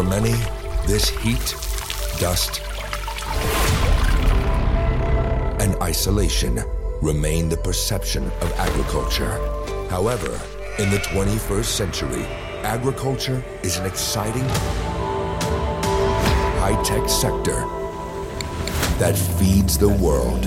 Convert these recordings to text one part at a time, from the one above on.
For many, this heat, dust, and isolation remain the perception of agriculture. However, in the 21st century, agriculture is an exciting, high tech sector that feeds the world.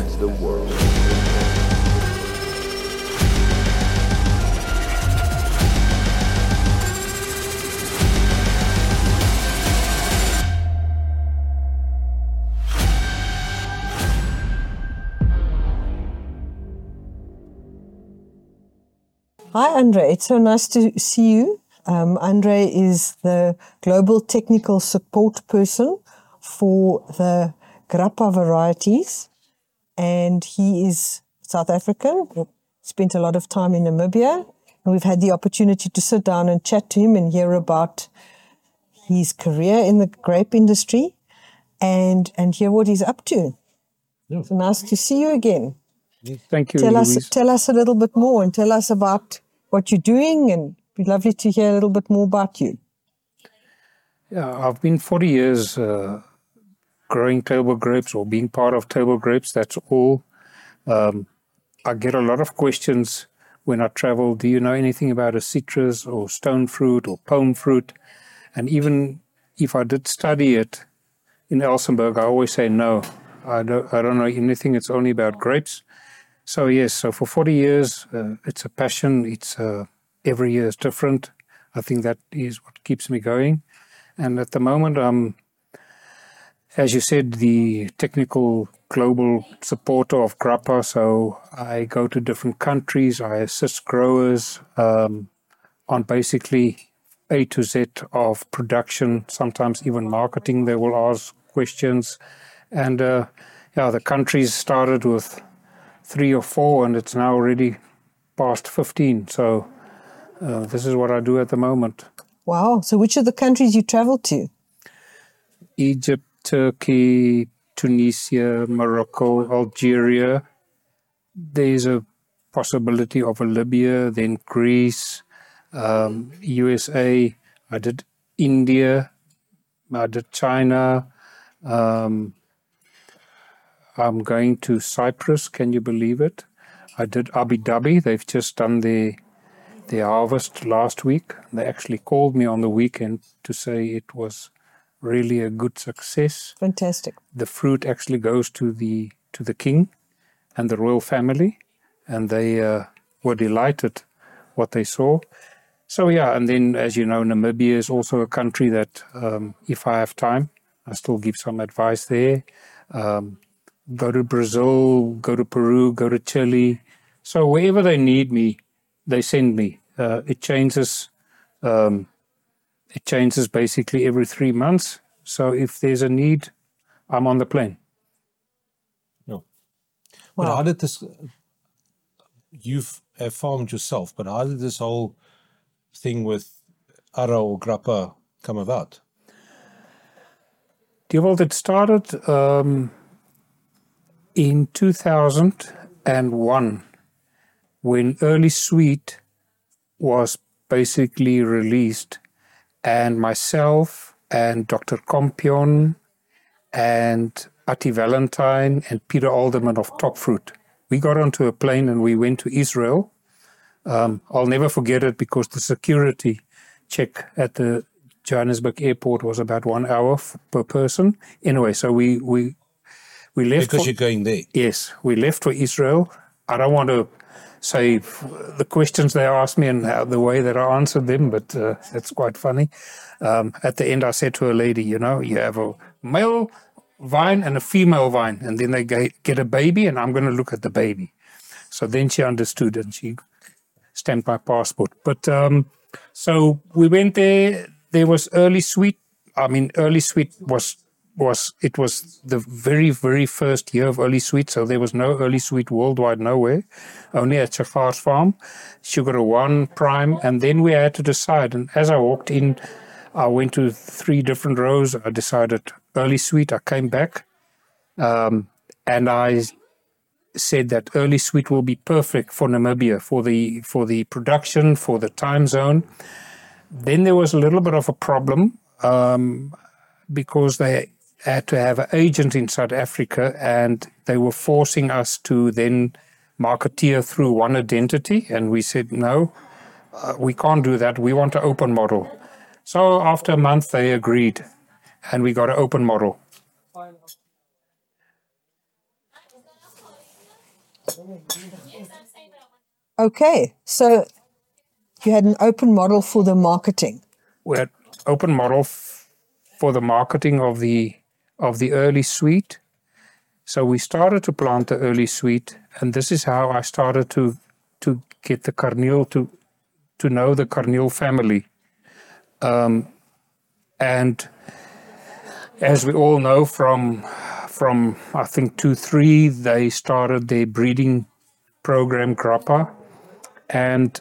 Hi, Andre. It's so nice to see you. Um, Andre is the global technical support person for the grapa varieties, and he is South African. Spent a lot of time in Namibia, and we've had the opportunity to sit down and chat to him and hear about his career in the grape industry, and and hear what he's up to. Yeah. So nice to see you again. Thank you, Tell Louise. us tell us a little bit more and tell us about what you're doing, and it'd be lovely to hear a little bit more about you. Yeah, I've been 40 years uh, growing table grapes or being part of table grapes. That's all. Um, I get a lot of questions when I travel. Do you know anything about a citrus or stone fruit or palm fruit? And even if I did study it in Elsenburg, I always say no. I don't. I don't know anything. It's only about grapes. So yes. So for 40 years, uh, it's a passion. It's uh, every year is different. I think that is what keeps me going. And at the moment, I'm, as you said, the technical global supporter of Grapa. So I go to different countries. I assist growers um, on basically A to Z of production, sometimes even marketing. They will ask questions. And uh, yeah, the countries started with three or four, and it's now already past 15. So uh, this is what I do at the moment. Wow. So, which are the countries you travel to? Egypt, Turkey, Tunisia, Morocco, Algeria. There's a possibility of a Libya, then Greece, um, USA. I did India. I did China. Um, I'm going to Cyprus. Can you believe it? I did Abu Dhabi. They've just done the their harvest last week. They actually called me on the weekend to say it was really a good success. Fantastic. The fruit actually goes to the to the king and the royal family, and they uh, were delighted what they saw. So yeah, and then as you know, Namibia is also a country that, um, if I have time, I still give some advice there. Um, go to Brazil, go to Peru, go to Chile. So wherever they need me, they send me. Uh, it changes. Um, it changes basically every three months. So if there's a need, I'm on the plane. No. But Wow. how did this? You've have farmed yourself, but how did this whole thing with ARRA or Grapa come about? Dewald, it started um, in 2001 when Early Sweet was basically released, and myself and Dr. Compion and Ati Valentine and Peter Alderman of Top Fruit. We got onto a plane and we went to Israel. Um, I'll never forget it because the security check at the Johannesburg airport was about one hour f- per person. Anyway, so we we we left. Because for- you're going there. Yes, we left for Israel. I don't want to say the questions they asked me and how, the way that I answered them, but uh, it's quite funny. Um, at the end, I said to a lady, you know, you have a male vine and a female vine, and then they get a baby, and I'm going to look at the baby. So then she understood and she stamped my passport. But um, so we went there. There was early sweet. I mean, early sweet was was it was the very very first year of early sweet. So there was no early sweet worldwide nowhere, only at Chafar's farm, Sugraone Prime, and then we had to decide. And as I walked in, I went to three different rows. I decided early sweet. I came back, um, and I said that early sweet will be perfect for Namibia for the for the production for the time zone. Then there was a little bit of a problem. um, because they had to have an agent in South Africa and they were forcing us to then marketeer through one identity. And we said, no, uh, we can't do that. We want an open model. So after a month, they agreed and we got an open model. Okay, so you had an open model for the marketing. We had open model f- for the marketing of the of the early sweet. So we started to plant the early sweet, and this is how I started to to get the carnel to to know the carnel family. Um, and as we all know from from I think two three, they started their breeding program Grapa, and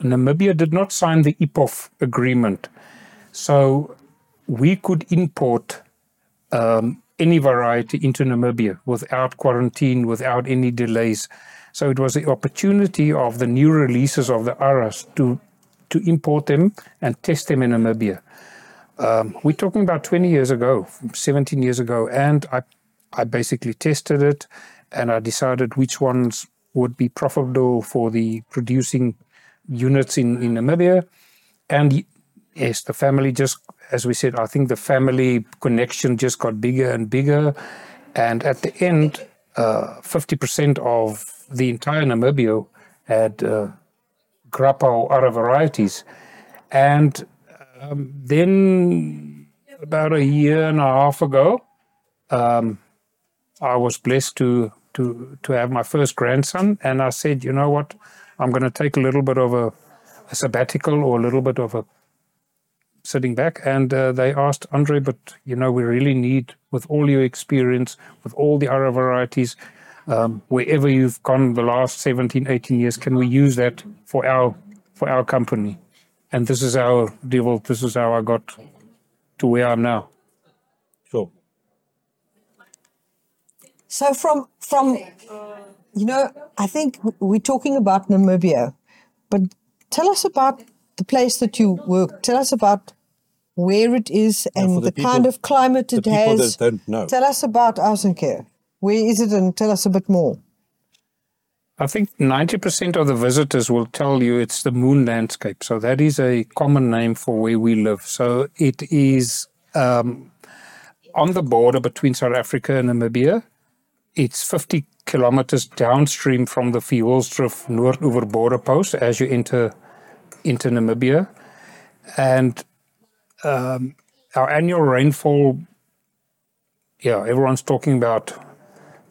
Namibia did not sign the UPOV agreement, so we could import um, any variety into Namibia without quarantine, without any delays. So it was the opportunity of the new releases of the ARRAs to to import them and test them in Namibia. Um, we're talking about 20 years ago, 17 years ago, and I I basically tested it and I decided which ones would be profitable for the producing units in, in Namibia. And yes, the family just, as we said, I think the family connection just got bigger and bigger. And at the end, uh, 50% of the entire Namibia had uh, grapa or other varieties. And um, then about a year and a half ago, um, I was blessed to to to have my first grandson, and I said, you know what, I'm going to take a little bit of a, a, sabbatical or a little bit of a sitting back. And uh, they asked Andre, but you know, we really need, with all your experience, with all the other varieties, um, wherever you've gone the last 17, 18 years, can we use that for our for our company? And this is our deal. This is how I got to where I'm now. Sure. So from from you know, I think we're talking about Namibia, but tell us about the place that you work. Tell us about where it is and the the, people- kind of climate The it has. that don't know. Tell us about Aussenkehr. Where is it and tell us a bit more. I think 90% of the visitors will tell you it's the moon landscape. So that is a common name for where we live. So it is um, on the border between South Africa and Namibia. It's 50 kilometers downstream from the Vioolsdrif Noordoewer border post as you enter into Namibia. And um, our annual rainfall, yeah, everyone's talking about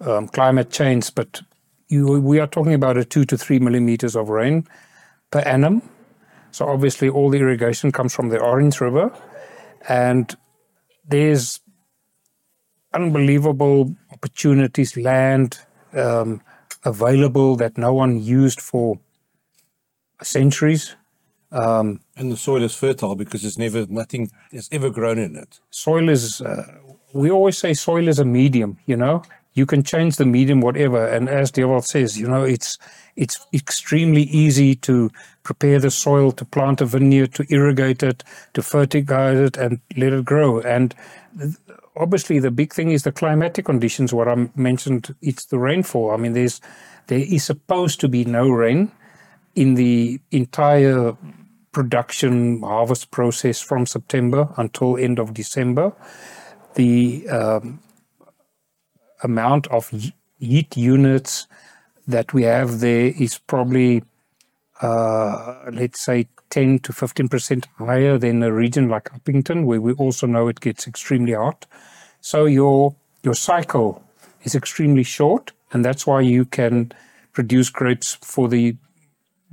um, climate change, but you, we are talking about a two to three millimeters of rain per annum. So obviously, all the irrigation comes from the Orange River, and there's unbelievable opportunities, land um, available that no one used for centuries. And the soil is fertile because there's never nothing has ever grown in it. soil is uh, we always say soil is a medium you know? You can change the medium whatever. And as Dewald says you know it's it's extremely easy to prepare the soil to plant a vineyard to irrigate it to fertilize it and let it grow. And th- obviously the big thing is the climatic conditions what i mentioned. It's the rainfall. I mean there's there is supposed to be no rain in the entire production harvest process from September until end of December. The um, amount of heat units that we have there is probably, uh, let's say, 10 to 15% higher than a region like Upington, where we also know it gets extremely hot. So your your cycle is extremely short, and that's why you can produce grapes for the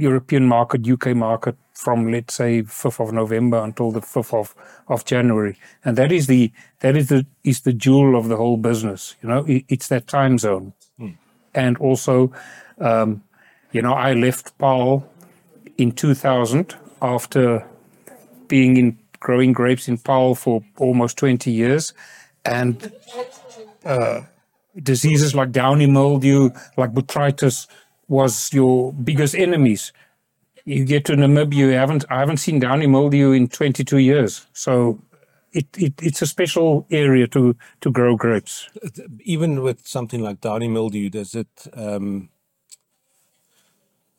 European market, UK market from let's say 5th of November until the 5th of, of January. And that is the that is the is the jewel of the whole business. You know, it, it's that time zone. And also, um, you know, I left Paarl in 2000 after being in growing grapes in Paarl for almost 20 years. And uh, diseases like downy mildew, like botrytis, was your biggest enemies. You get to Namibia, you haven't I haven't seen downy mildew in 22 years. So it, it, it's a special area to, to grow grapes. Even with something like downy mildew, does it, um,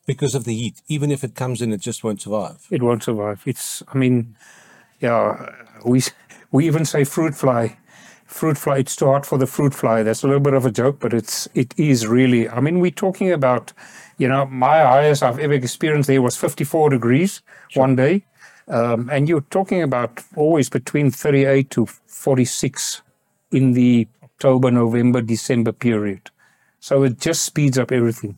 because of the heat, even if it comes in, it just won't survive? It won't survive. It's, I mean, yeah, we, we even say fruit fly. Fruit fly, it's too hot for the fruit fly. That's a little bit of a joke, but it's, it is really, I mean, we're talking about, you know, my highest I've ever experienced there was 54 degrees one day. Um, and you're talking about always between 38 to 46 in the October, November, December period. So it just speeds up everything.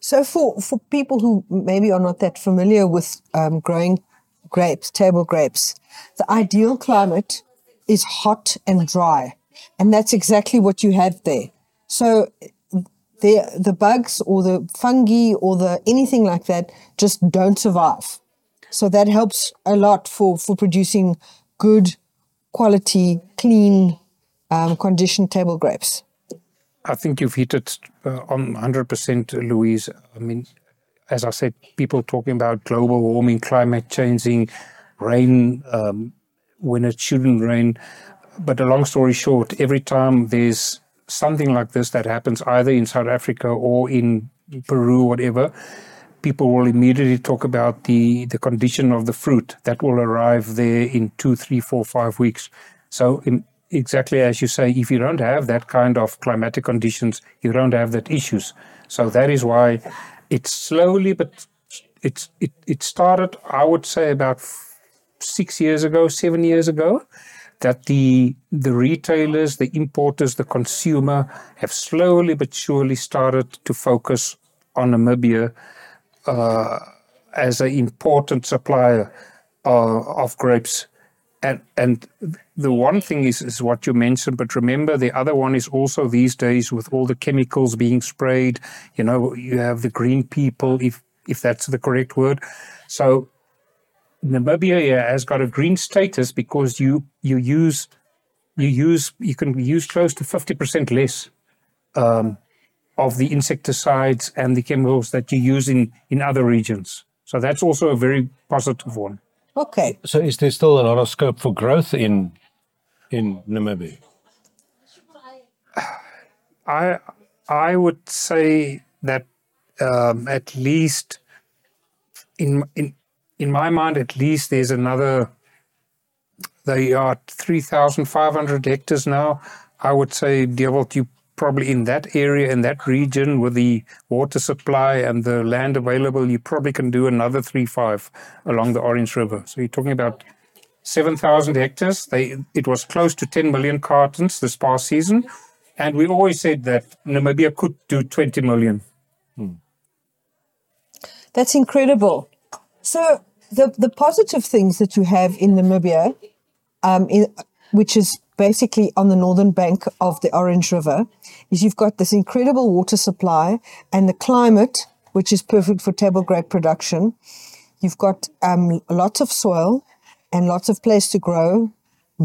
So for, for people who maybe are not that familiar with um, growing grapes, table grapes, the ideal climate is hot and dry. And that's exactly what you have there. So the, the bugs or the fungi or the anything like that just don't survive. So that helps a lot for, for producing good quality, clean, um, conditioned table grapes. I think you've hit it uh, on 100%, Louise. I mean, as I said, people talking about global warming, climate changing, rain um, when it shouldn't rain. But a long story short, every time there's something like this that happens either in South Africa or in Peru, whatever, people will immediately talk about the, the condition of the fruit that will arrive there in two, three, four, five weeks. So, in, exactly as you say, if you don't have that kind of climatic conditions, you don't have that issues. So that is why it's slowly, but it's it it started. I would say about six years ago, seven years ago, that the the retailers, the importers, the consumer have slowly but surely started to focus on Namibia uh, as an important supplier uh, of grapes. And, and the one thing is, is what you mentioned, but remember the other one is also these days with all the chemicals being sprayed, you know, you have the green people, if, if that's the correct word. So Namibia yeah, has got a green status because you, you use, you use, you can use close to 50% less um, of the insecticides and the chemicals that you use in, in other regions. So that's also a very positive one. Okay. So is there still a lot of scope for growth in in Namibia? I I would say that um, at least in in in my mind, at least there's another. They are three thousand five hundred hectares now. I would say, Dewald, you probably in that area, in that region, with the water supply and the land available, you probably can do another three five along the Orange River. So you're talking about 7,000 hectares. They, it was close to 10 million cartons this past season. And we always said that Namibia could do 20 million. Hmm. That's incredible. So the, the positive things that you have in Namibia, um, in, which is basically on the northern bank of the Orange River, is you've got this incredible water supply and the climate, which is perfect for table grape production. You've got um, lots of soil and lots of place to grow,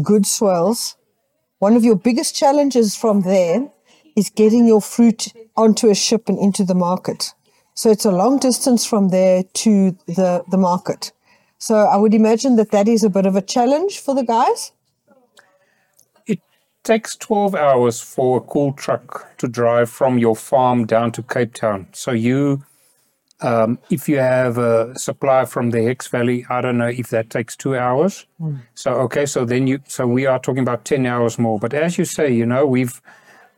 good soils. One of your biggest challenges from there is getting your fruit onto a ship and into the market. So it's a long distance from there to the, the market. So I would imagine that that is a bit of a challenge for the guys. It takes 12 hours for a cool truck to drive from your farm down to Cape Town. So you um, if you have a supply from the Hex Valley, I don't know if that takes two hours. Mm. So okay, so then you, so we are talking about ten hours more. But as you say, you know, we've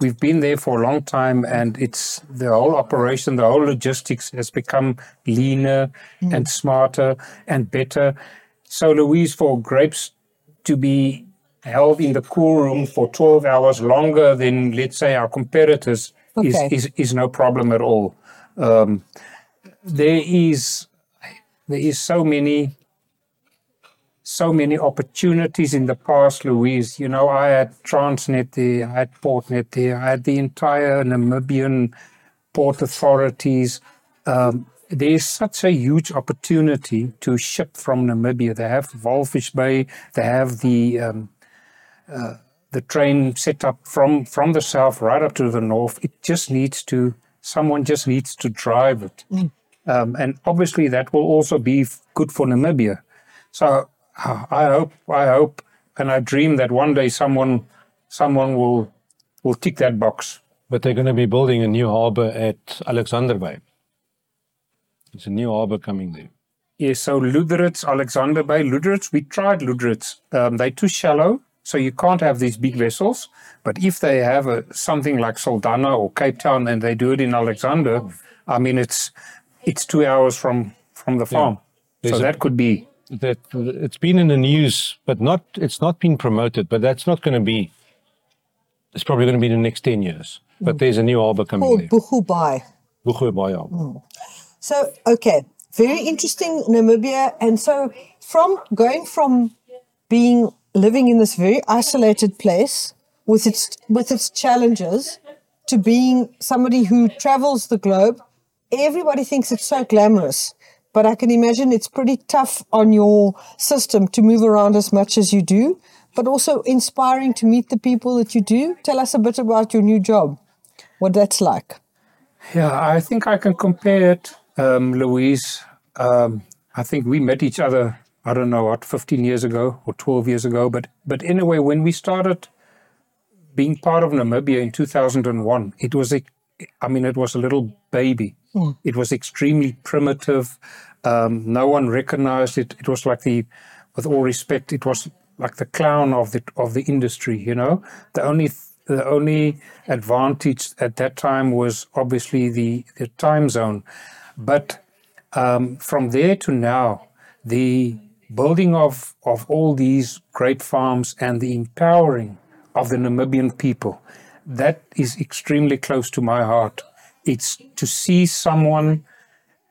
we've been there for a long time, and it's the whole operation, the whole logistics has become leaner mm. and smarter and better. So Louise, for grapes to be held in the cool room for 12 hours longer than, let's say, our competitors okay. is, is, is no problem at all. Um, there is there is so many so many opportunities in the past, Louise. You know, I had Transnet there, I had Portnet there, I had the entire Namibian port authorities. Um, there's such a huge opportunity to ship from Namibia. They have Walvis Bay, they have the um, uh, the train set up from from the south right up to the north. It just needs to someone just needs to drive it. Mm. Um, and obviously that will also be good for Namibia. So I hope I hope and I dream that one day someone someone will will tick that box. But they're going to be building a new harbor at Alexander Bay. It's a new harbor coming there. Yes, so Luderitz, Alexander Bay, Luderitz, we tried Luderitz. Um, they're too shallow, so you can't have these big vessels. But if they have a, something like Saldanha or Cape Town and they do it in Alexander, I mean, it's it's two hours from from the farm. There's So a- that could be That it's been in the news, but not it's not been promoted. But that's not going to be. It's probably going to be the next ten years. But there's a new harbor coming Called there. Boegoebaai. Boegoebaai. Hmm. So, okay, very interesting, Namibia. And so, from going from being living in this very isolated place with its with its challenges to being somebody who travels the globe, everybody thinks it's so glamorous. But I can imagine it's pretty tough on your system to move around as much as you do, but also inspiring to meet the people that you do. Tell us a bit about your new job, what that's like. Yeah, I think I can compare it, um, Louise. Um, I think we met each other. I don't know what, 15 years ago or 12 years ago. But but anyway, when we started being part of Namibia in 2001, it was a, I mean, it was a little baby. It was extremely primitive. Um, no one recognized it. It was like the, with all respect, it was like the clown of the of the industry. You know, the only the only advantage at that time was obviously the the time zone, but um, from there to now, the building of of all these great farms and the empowering of the Namibian people, that is extremely close to my heart. It's to see someone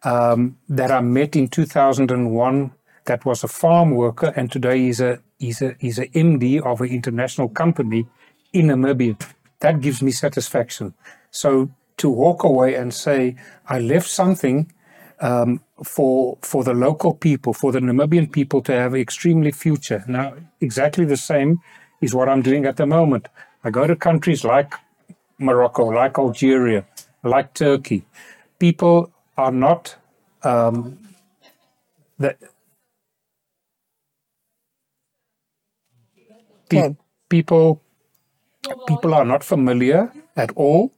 um, that I met in 2001 that was a farm worker and today he's a he's a he's a MD of an international company in Namibia. That gives me satisfaction. So to walk away and say I left something um, for for the local people, for the Namibian people to have an extremely future. Now, exactly the same is what I'm doing at the moment. I go to countries like Morocco, like Algeria, like Turkey. People are not um, that pe- people people are not familiar at all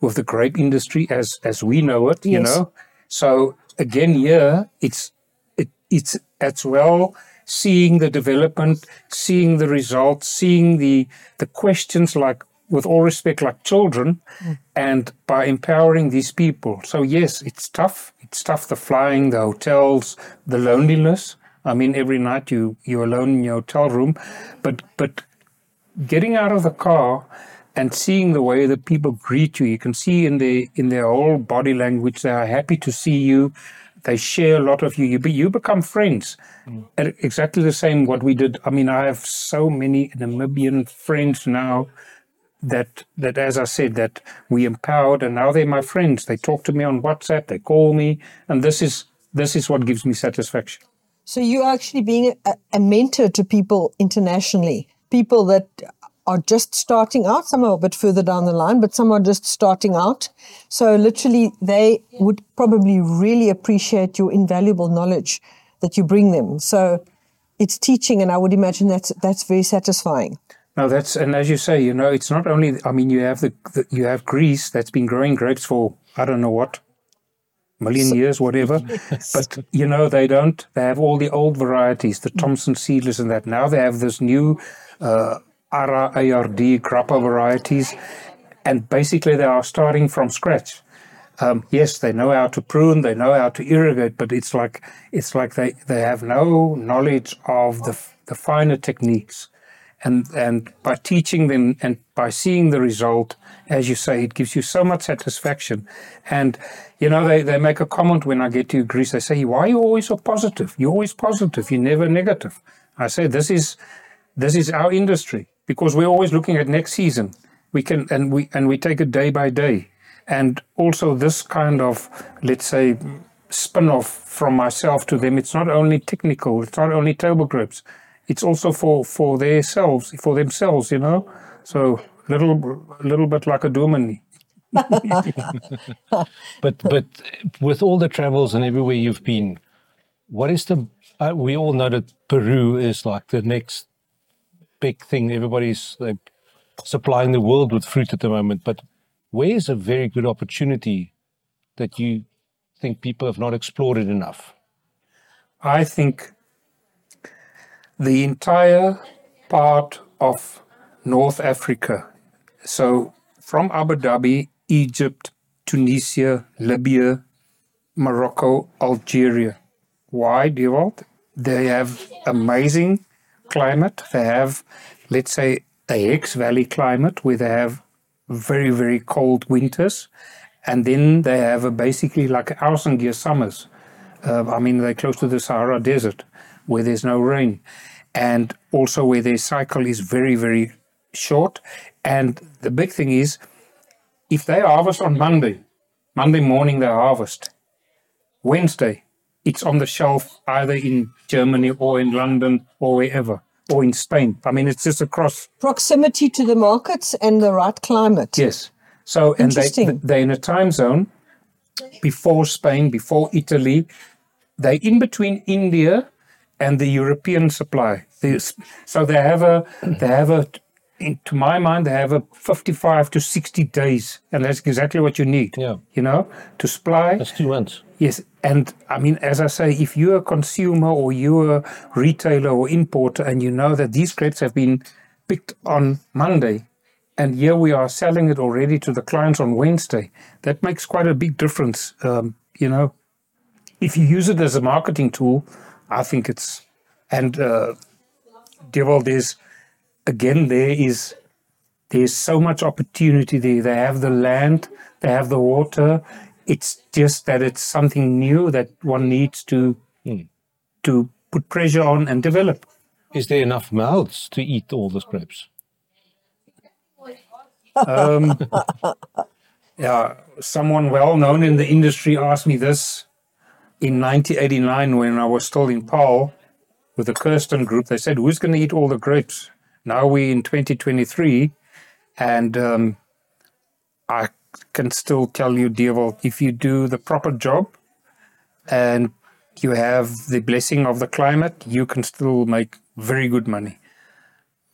with the grape industry as as we know it you know? So again here it's it, it's as well seeing the development seeing the results seeing the the questions like with all respect like children mm. and by empowering these people. So yes it's tough. It's tough the flying the hotels the loneliness. I mean every night you you're alone in your hotel room. But but getting out of the car and seeing the way that people greet you, you can see in their in their whole body language they are happy to see you. They share a lot of you. You be, you become friends. Mm. And exactly the same what we did. I mean, I have so many Namibian friends now that that as I said that we empowered, and now they're my friends. They talk to me on WhatsApp. They call me, and this is this is what gives me satisfaction. So you are actually being a, a mentor to people internationally, people that are just starting out. Some are a bit further down the line, but some are just starting out. So literally, they would probably really appreciate your invaluable knowledge that you bring them. So it's teaching, and I would imagine that's that's very satisfying. No, that's and as you say, you know, it's not only. I mean, you have the, the you have Greece that's been growing grapes for I don't know what million years, whatever. But you know, they don't. They have all the old varieties, the Thompson seedless, and that. Now they have this new uh, ARRA ARD grapa varieties, and basically they are starting from scratch. Um, yes, they know how to prune, they know how to irrigate, but it's like it's like they, they have no knowledge of the the finer techniques, and and by teaching them and by seeing the result, as you say, it gives you so much satisfaction. And you know, they, they make a comment when I get to Greece. They say, "Why are you always so positive? You're always positive. You're never negative." I say, "This is this is our industry because we're always looking at next season. We can and we and we take it day by day. And also this kind of let's say spin off from myself to them. It's not only technical. It's not only table grapes. It's also for for themselves for themselves. You know. So little a little bit like a Domini. But but with all the travels and everywhere you've been, what is the? Uh, we all know that Peru is like the next big thing. Everybody's like supplying the world with fruit at the moment. But where's a very good opportunity that you think people have not explored it enough? I think the entire part of North Africa, so from Abu Dhabi, Egypt, Tunisia, Libya, Morocco, Algeria. Why, Dewald? They have amazing climate. They have, let's say, a Valley climate where they have very, very cold winters. And then they have a basically like Aussenkehr summers. Uh, I mean, they're close to the Sahara Desert where there's no rain. And also where their cycle is very, very short. And the big thing is, if they harvest on Monday, Monday morning they harvest, Wednesday, it's on the shelf either in Germany or in London or wherever or in Spain. I mean, it's just across. Proximity to the markets and the right climate. Yes. So, and they, they're in a time zone before Spain, before Italy. They're in between India and the European supply. There's- So they have a, they have a, in, to my mind, they have a 55 to 60 days. And that's exactly what you need. Yeah. You know, to supply. That's two months. Yes, and I mean, as I say, if you're a consumer or you're a retailer or importer and you know that these grapes have been picked on Monday and here we are selling it already to the clients on Wednesday, that makes quite a big difference. Um, you know, if you use it as a marketing tool, I think it's, and uh, Dewald, there's, again, there is there's so much opportunity there. They have the land, they have the water. It's just that it's something new that one needs to to put pressure on and develop. Is there enough mouths to eat all the grapes? Um, yeah, someone well known in the industry asked me this in 1989 when I was still in Paarl with the Kirsten group. They said, "Who's going to eat all the grapes?" Now we're in 2023, and um, I can still tell you, dear Dewald, if you do the proper job and you have the blessing of the climate, you can still make very good money.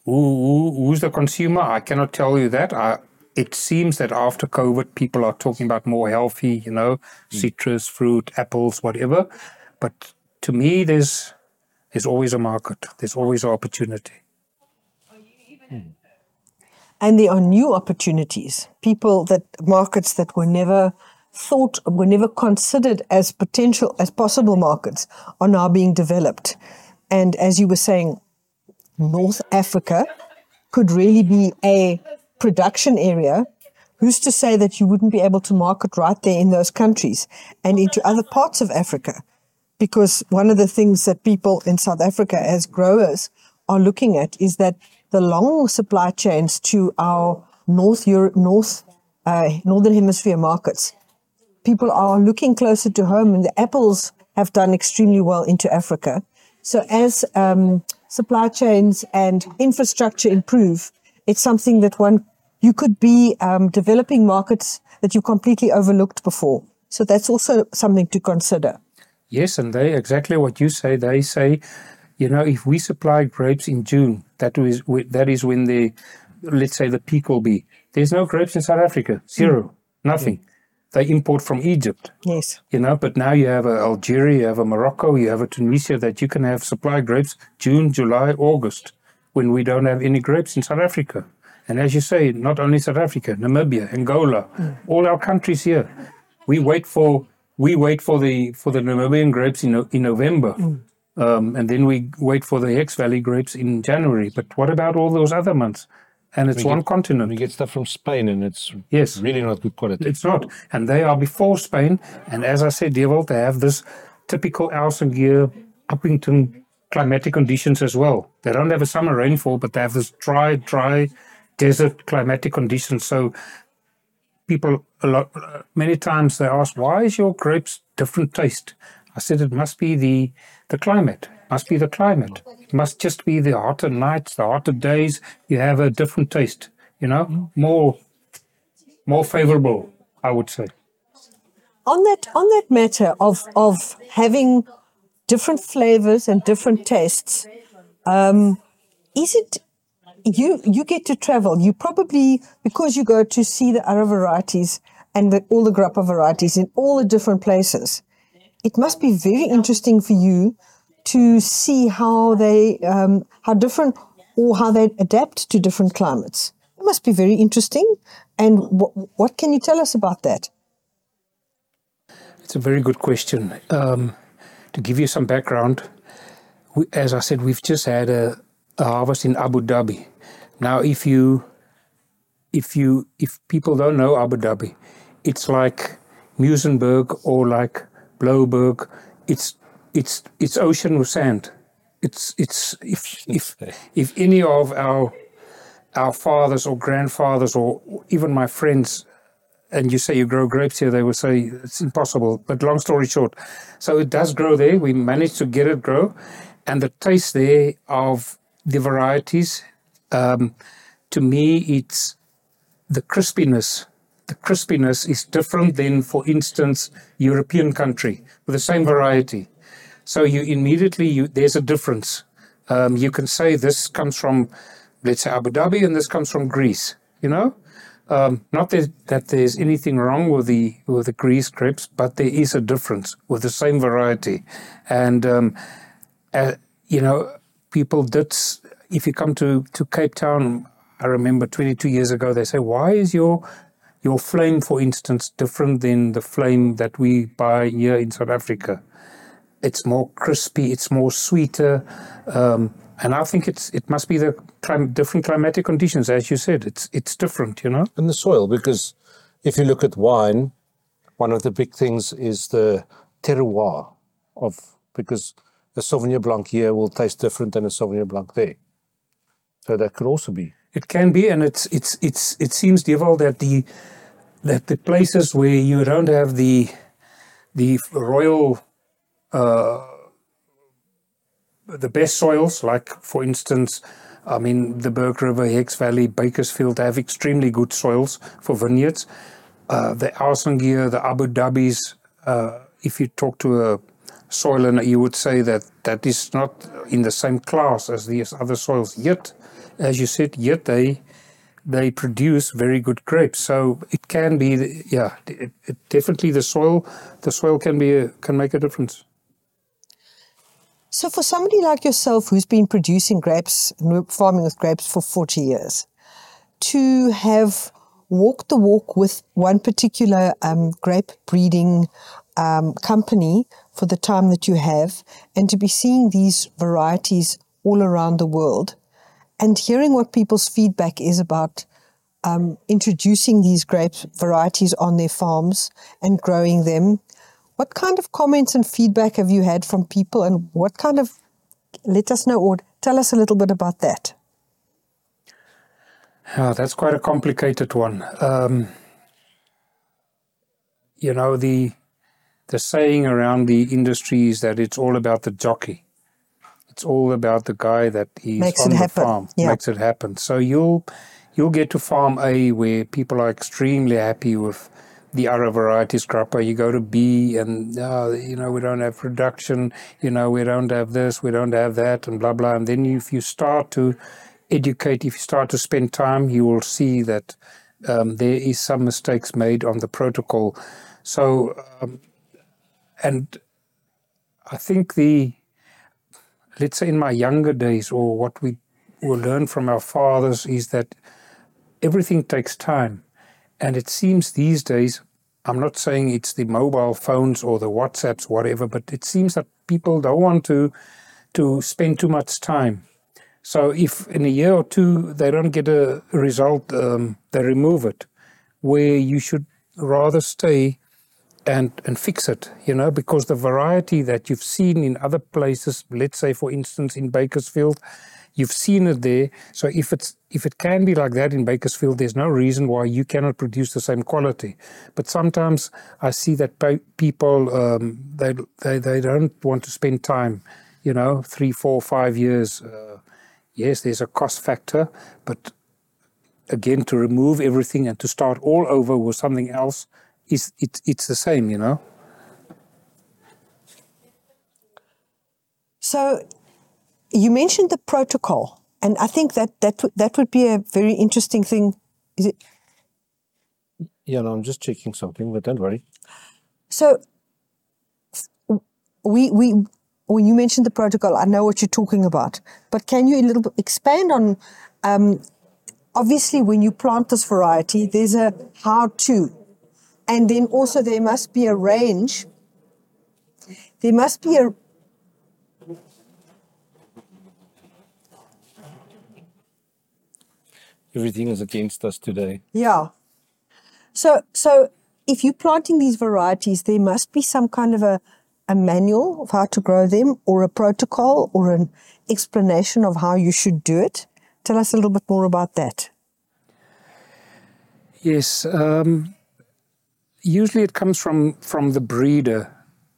Who, who, who's the consumer? I cannot tell you that. I, it seems that after COVID, people are talking about more healthy, you know, hmm. citrus, fruit, apples, whatever. But to me, there's there's always a market. There's always an opportunity. Hmm. And there are new opportunities. People that markets that were never thought were never considered as potential as possible markets are now being developed. And as you were saying, North Africa could really be a production area. Who's to say that you wouldn't be able to market right there in those countries and into other parts of Africa? Because one of the things that people in South Africa as growers are looking at is that the long supply chains to our North Europe, North, uh, Northern Hemisphere markets people are looking closer to home, and the apples have done extremely well into Africa. So, as um, supply chains and infrastructure improve, it's something that one you could be um, developing markets that you completely overlooked before. So that's also something to consider. Yes, and they exactly what you say. They say, you know, if we supply grapes in June, that is that is when the let's say the peak will be. There's no grapes in South Africa, zero, mm. nothing. They import from Egypt, Yes. you know. But now you have a Algeria, you have a Morocco, you have a Tunisia that you can have supply grapes June, July, August, when we don't have any grapes in South Africa. And as you say, not only South Africa, Namibia, Angola, mm. all our countries here, we wait for we wait for the for the Namibian grapes in in November, mm. Um, and then we wait for the Hex Valley grapes in January. But what about all those other months? And it's one We continent. get stuff from Spain and it's Yes. really not good quality. It's not. And they are before Spain. And as I said, Dewald, they have this typical Aussenkehr, Upington climatic conditions as well. They don't have a summer rainfall, but they have this dry, dry desert climatic conditions. So people, a lot, many times they ask, why is your grapes different taste? I said, it must be the, the climate. Must be the climate. It must just be the hotter nights, the hotter days. You have a different taste, you know, more, more favorable, I would say. On that on that matter of of having different flavors and different tastes, um, is it you you get to travel. You probably because you go to see the other varieties and the, all the grappa varieties in all the different places. It must be very interesting for you to see how they um, how different or how they adapt to different climates. It must be very interesting. And wh- what can you tell us about that? It's a very good question. Um, to give you some background, we, as I said, we've just had a, a harvest in Abu Dhabi. Now, if you if you if people don't know Abu Dhabi, it's like Muizenberg or like Blouberg. It's it's it's ocean with sand. It's it's if if if any of our our fathers or grandfathers or even my friends and you say you grow grapes here, they will say it's impossible. But long story short, so it does grow there. We managed to get it grow, and the taste there of the varieties, um, to me, it's the crispiness. The crispiness is different than, for instance, European country with the same variety. So you immediately you, there's a difference. Um, you can say this comes from, let's say Abu Dhabi, and this comes from Greece. You know, um, not that, that there's anything wrong with the with the Greece grapes, but there is a difference with the same variety, and um, uh, you know, people did. If you come to to Cape Town, I remember 22 years ago, they say, "Why is your your flame, for instance, different than the flame that we buy here in South Africa?" It's more crispy. It's more sweeter. Um, and I think it's it must be the clim- different climatic conditions, as you said. It's it's different, you know. And the soil, because if you look at wine, one of the big things is the terroir of because a Sauvignon Blanc here will taste different than a Sauvignon Blanc there. So that could also be. It can be, and it's it's it's it seems, Dewald, that the that the places where you don't have the the royal uh, the best soils, like for instance, I mean the Berg River, Hex Valley, Bakersfield have extremely good soils for vineyards. Uh, the Aussenkehr, the Abu Dhabis, uh, if you talk to a soil and you would say that that is not in the same class as these other soils. Yet, as you said, yet they they produce very good grapes. So it can be, yeah, it, it definitely the soil the soil can be a, can make a difference. So, for somebody like yourself who's been producing grapes and farming with grapes for 40 years, to have walked the walk with one particular um, grape breeding um, company for the time that you have, and to be seeing these varieties all around the world, and hearing what people's feedback is about um, introducing these grape varieties on their farms and growing them what kind of comments and feedback have you had from people, and what kind of let us know or tell us a little bit about that? Yeah, that's quite a complicated one. Um, you know the the saying around the industry is that it's all about the jockey. It's all about the guy that is makes on the happen. farm, yeah. makes it happen. So you'll you'll get to farm A where people are extremely happy with the other varieties grappa. You go to B and, uh, you know, we don't have production, you know, we don't have this, we don't have that, and blah, blah. And then if you start to educate, if you start to spend time, you will see that um, there is some mistakes made on the protocol. So, um, and I think the, let's say in my younger days, or what we will learn from our fathers is that everything takes time. And it seems these days, I'm not saying it's the mobile phones or the WhatsApps, whatever, but it seems that people don't want to to spend too much time. So if in a year or two they don't get a result, um, they remove it. Where you should rather stay and and fix it, you know, because the variety that you've seen in other places, let's say for instance in Bakersfield, You've seen it there. So if it's if it can be like that in Bakersfield, there's no reason why you cannot produce the same quality. But sometimes I see that people um, they, they they don't want to spend time, you know, three, four, five years. Uh, yes, there's a cost factor, but again, to remove everything and to start all over with something else is it, it's the same, you know. So you mentioned the protocol, and I think that that would that would be a very interesting thing. Is it? Yeah, no, I'm just checking something, but don't worry. So we we when you mentioned the protocol, I know what you're talking about. But can you a little bit expand on? Um, obviously, when you plant this variety, there's a how to, and then also there must be a range. There must be a Everything is against us today. Yeah. So, so if you're planting these varieties, there must be some kind of a, a manual of how to grow them, or a protocol, or an explanation of how you should do it. Tell us a little bit more about that. Yes. Um, usually it comes from, from the breeder,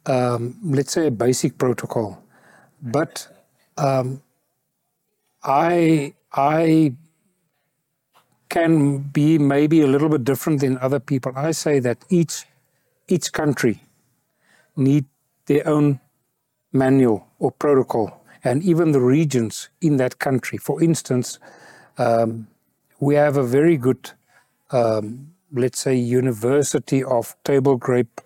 um, let's say a basic protocol. But um, I, I can be maybe a little bit different than other people. I say that each each country need their own manual or protocol, and even the regions in that country. For instance, um, we have a very good, um, let's say, university of table grape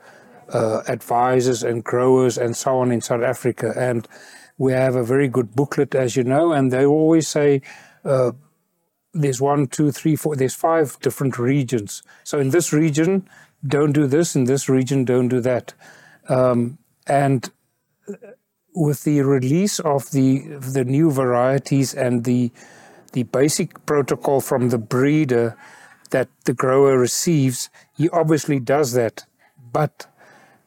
uh, advisors and growers and so on in South Africa, and we have a very good booklet, as you know, and they always say. Uh, there's one, two, three, four, there's five different regions. So in this region, don't do this, in this region, don't do that. Um, and with the release of the the new varieties and the the basic protocol from the breeder that the grower receives, he obviously does that. But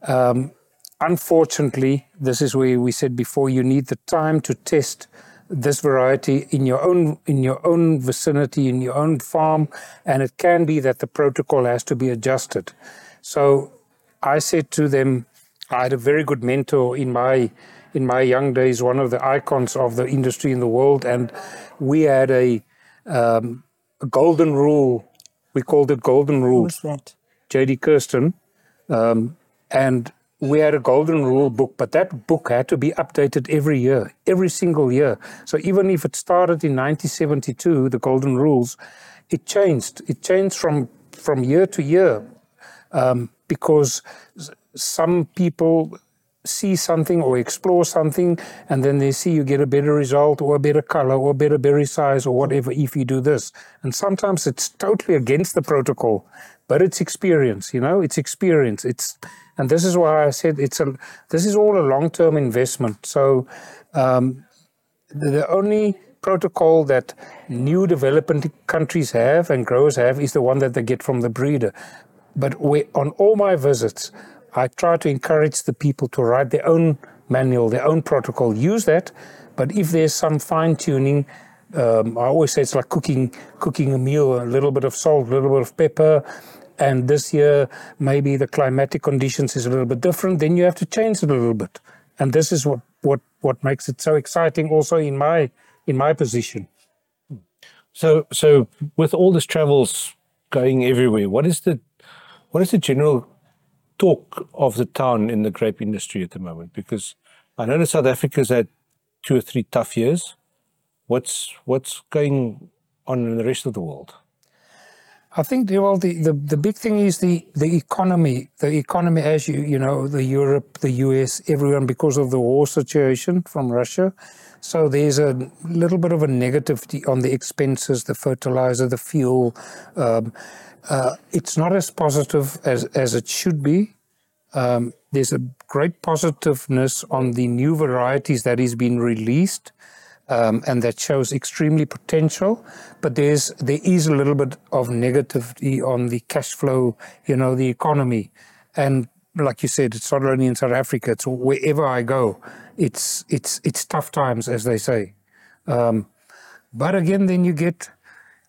um, unfortunately, this is where we said before, you need the time to test this variety in your own in your own vicinity in your own farm and it can be that the protocol has to be adjusted so i said to them i had a very good mentor in my in my young days one of the icons of the industry in the world and we had a, um, a golden rule we called it golden rules that? jd kirsten um, and we had a golden rule book, but that book had to be updated every year, every single year. So even if it started in 1972, the golden rules, it changed. It changed from from year to year um, because some people see something or explore something, and then they see you get a better result or a better color or a better berry size or whatever if you do this. And sometimes it's totally against the protocol, but it's experience. You know, it's experience. It's and this is why I said it's a this is all a long term investment. So um, the, the only protocol that new developing countries have and growers have is the one that they get from the breeder. But we, on all my visits, I try to encourage the people to write their own manual, their own protocol. Use that, but if there's some fine tuning, um, I always say it's like cooking cooking a meal, a little bit of salt, a little bit of pepper, and this year maybe the climatic conditions is a little bit different, then you have to change it a little bit. And this is what, what, what makes it so exciting also in my in my position. So so with all these travels going everywhere, what is the what is the general talk of the town in the grape industry at the moment? Because I know that South Africa's had two or three tough years. What's what's going on in the rest of the world? I think well, the, the, the big thing is the, the economy. The economy, as you you know, the Europe, the US, everyone because of the war situation from Russia. So there's a little bit of a negativity on the expenses, the fertilizer, the fuel. Um, uh, it's not as positive as as it should be. Um, there's a great positiveness on the new varieties that is being released um, and that shows extremely potential. But there's there is a little bit of negativity on the cash flow, you know, the economy, and like you said, it's not only in South Africa; it's wherever I go. It's it's it's tough times, as they say. Um, but again, then you get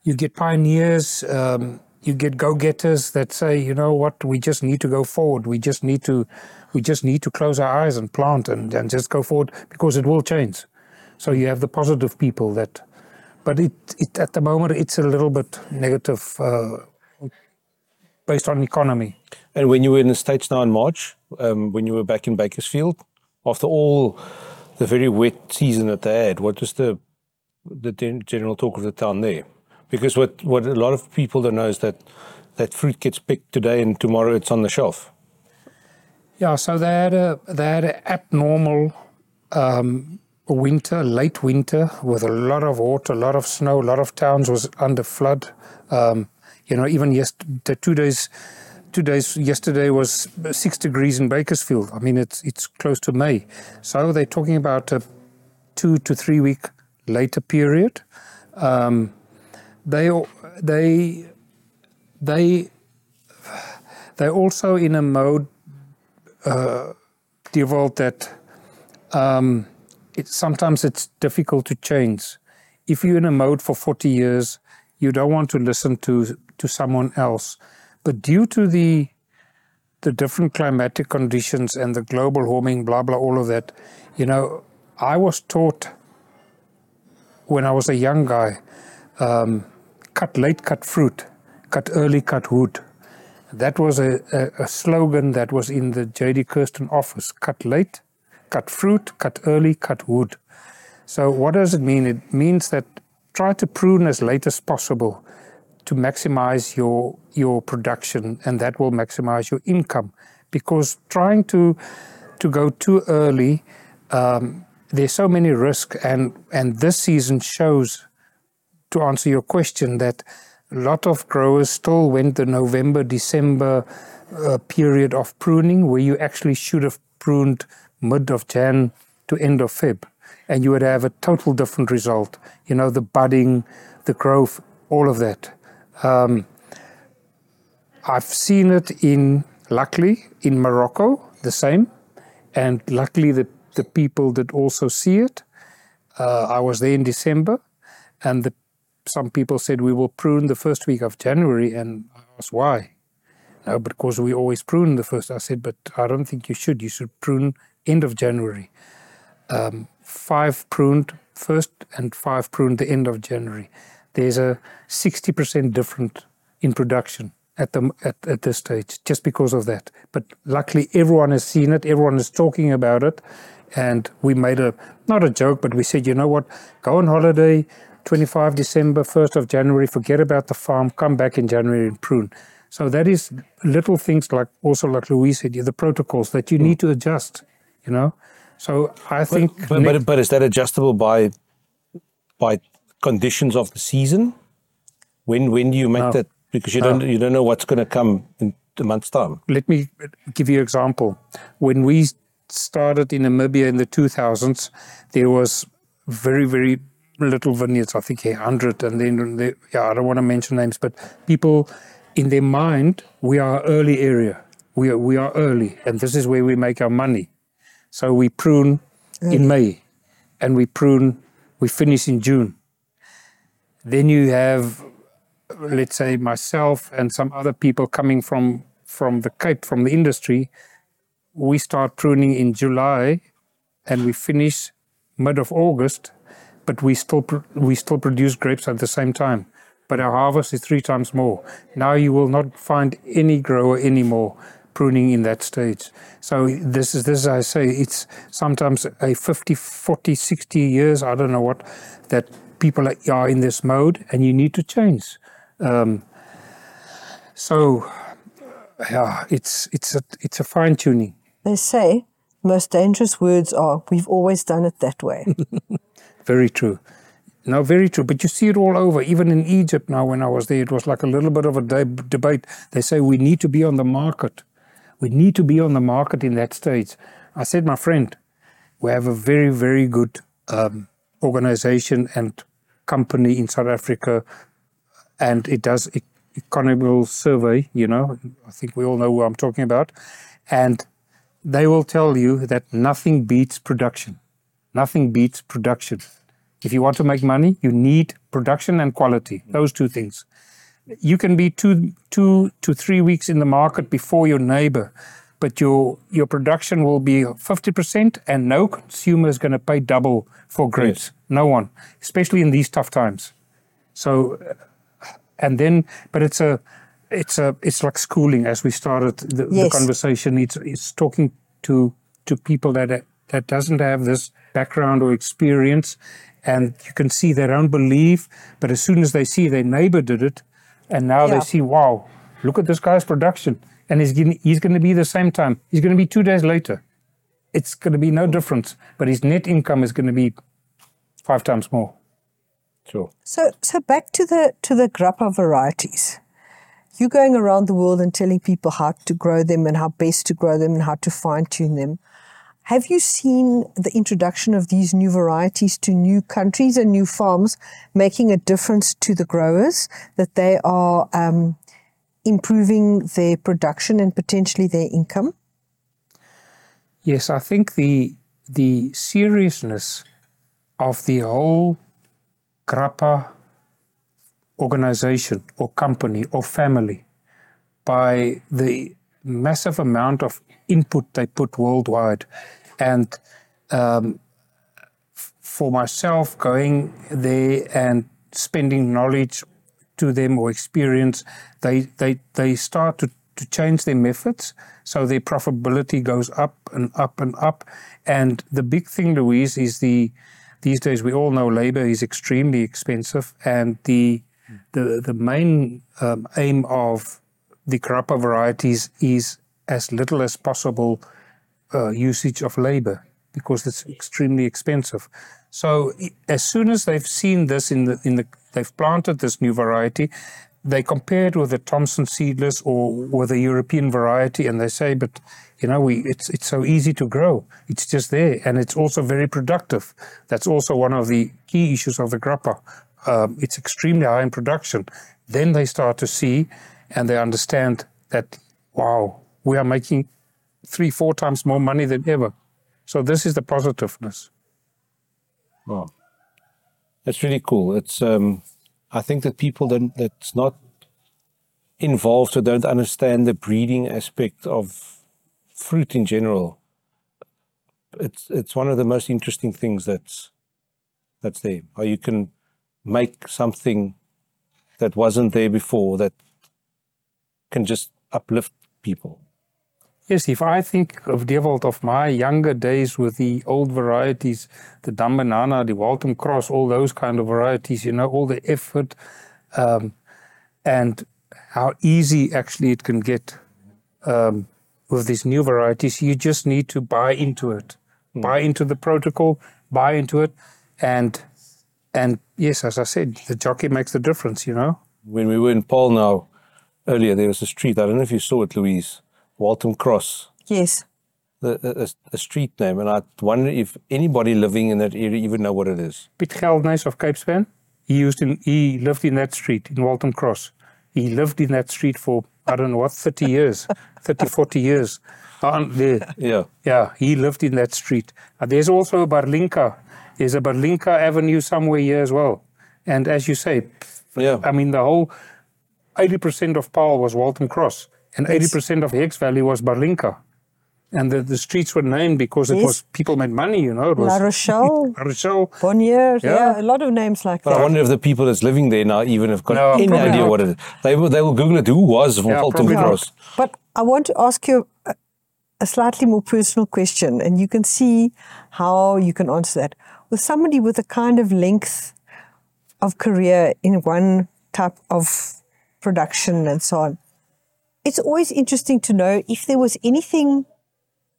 you get pioneers. Um, you get go-getters that say, you know what, we just need to go forward. We just need to, we just need to close our eyes and plant and, and just go forward because it will change. So you have the positive people that, but it, it at the moment it's a little bit negative uh, based on economy. And when you were in the States now in March, um, when you were back in Bakersfield, after all the very wet season that they had, what was the the gen- general talk of the town there. Because what, what a lot of people don't know is that that fruit gets picked today and tomorrow it's on the shelf. Yeah, so they had a they had an abnormal um, winter, late winter, with a lot of water, a lot of snow. A lot of towns was under flood. Um, you know, even yes, the two days, two days yesterday was six degrees in Bakersfield. I mean, it's it's close to May, so they're talking about a two to three week later period. Um, they they they they're also in a mode uh, that um, it, sometimes it's difficult to change. If you're in a mode for 40 years, you don't want to listen to to someone else. But due to the the different climatic conditions and the global warming, blah blah, all of that, you know, I was taught when I was a young guy, um, cut late, cut fruit, cut early, cut wood. That was a, a, a slogan that was in the J.D. Kirsten office: cut late, cut fruit, cut early, cut wood. So what does it mean? It means that try to prune as late as possible to maximize your your production, and that will maximize your income. Because trying to to go too early, um, there's so many risks, and and this season shows. To answer your question, that a lot of growers still went the November December uh, period of pruning, where you actually should have pruned mid of Jan to end of Feb, and you would have a total different result. You know, the budding, the growth, all of that. Um, I've seen it in, luckily, in Morocco, the same, and luckily the, the people did also see it. Uh, I was there in December, and the, some people said we will prune the first week of January, and I asked why. No, because we always prune the first. I said, but I don't think you should. You should prune end of January. Um, five pruned first and five pruned the end of January. There's a 60% difference in production at, the, at, at this stage just because of that. But luckily, everyone has seen it, everyone is talking about it. And we made a, not a joke, but we said, you know what, go on holiday, 25 December, 1st of January, forget about the farm, come back in January and prune. So that is little things like also like Louise said, the protocols that you need to adjust, you know. So I think, But, but, but is that adjustable by by conditions of the season? When when do you make No. that? Because you don't you don't know what's going to come in a month's time. let me give you an example. When we started in Namibia in the 2000s, there was very, very little vineyards. I think a hundred, and then the, yeah, I don't want to mention names, but people in their mind, we are early area. We are we are early, and this is where we make our money. So we prune in mm. May, and we prune, we finish in June. Then you have, let's say, myself and some other people coming from from the Cape, from the industry. We start pruning in July, and we finish mid of August, but we still pr- we still produce grapes at the same time. But our harvest is three times more. Now you will not find any grower anymore pruning in that stage. So this is this is, I say it's sometimes a 50, 40, 60 years, I don't know what, that people are- are in this mode and you need to change. Um, so yeah, it's it's a it's a fine tuning. They say most dangerous words are, we've always done it that way. Very true. No, very true. But you see it all over. Even in Egypt now, when I was there, it was like a little bit of a de- debate. They say we need to be on the market. We need to be on the market in that stage. I said, my friend, we have a very, very good um, organization and company in South Africa, and it does e- economical survey. You know, I think we all know who I'm talking about, and they will tell you that nothing beats production. Nothing beats production. If you want to make money, you need production and quality. Those two things. You can be two, two to three weeks in the market before your neighbor, but your your production will be fifty percent, and no consumer is going to pay double for grapes. No one, especially in these tough times. So, uh, and then, but it's a, it's a, it's like schooling. As we started the, the conversation, it's it's talking to to people that that doesn't have this background or experience, and you can see they don't believe, but as soon as they see their neighbor did it, and now Yeah. they see, wow, look at this guy's production, and he's going he's going to be the same time. He's going to be two days later. It's going to be no difference, but his net income is going to be five times more. Sure. So, so back to the to the Grapa varieties. You're going around the world and telling people how to grow them and how best to grow them and how to fine tune them. Have you seen the introduction of these new varieties to new countries and new farms making a difference to the growers? That they are um, improving their production and potentially their income? Yes, I think the the seriousness of the whole Grapa organization or company or family by the massive amount of input they put worldwide. And um, for myself going there and spending knowledge to them or experience they they they start to to change their methods. So their profitability goes up and up and up. And the big thing louise is the these days we all know labor is extremely expensive. And the the the main um, aim of the Grapa varieties is as little as possible uh, usage of labor because it's extremely expensive. So as soon as they've seen this in the in the they've planted this new variety, they compare it with the Thompson seedless or with a European variety, and they say, but you know, we it's it's so easy to grow. It's just there, and it's also very productive. That's also one of the key issues of the Grapa. Um, it's extremely high in production. Then they start to see, and they understand that wow, we are making three, four times more money than ever. So this is the positiveness. Wow. That's really cool. It's um I think that people don't that's not involved or don't understand the breeding aspect of fruit in general. It's it's one of the most interesting things that's that's there. How you can make something that wasn't there before that can just uplift people. Yes, if I think of Dewald of my younger days with the old varieties, the Dan-Ben-Hannah, the Waltham Cross, all those kind of varieties, you know, all the effort um, and how easy actually it can get um, with these new varieties. You just need to buy into it, buy into the protocol, buy into it, and and yes, as I said, the jockey makes the difference. You know. When we were in Paarl now earlier, there was a street. I don't know if you saw it, Louise. Waltham Cross. Yes. the, a, a street name, and I wonder if anybody living in that area even know what it is. Piet Geldenhuys of Capespan. He used in he lived in that street in Waltham Cross. He lived in that street for I don't know what 30 years, 30, 40 years. On there. Yeah, Yeah, he lived in that street. Uh, there's also a Barlinka. There's a Barlinka Avenue somewhere here as well. And as you say, yeah. I mean the whole 80% of Paarl was Waltham Cross and 80% of Hex Valley was Barlinka. And the, the streets were named because it Yes. was people made money, you know. It was La Rochelle, La Rochelle. Bonnier, Yeah. yeah. a lot of names like that. I wonder if the people that's living there now even have got No, any idea not. what it is. They will, they will Google it. Who was Yeah, Waltham. Cross? But I want to ask you a, a slightly more personal question, and you can see how you can answer that. With somebody with a kind of length of career in one type of production and so on, it's always interesting to know if there was anything.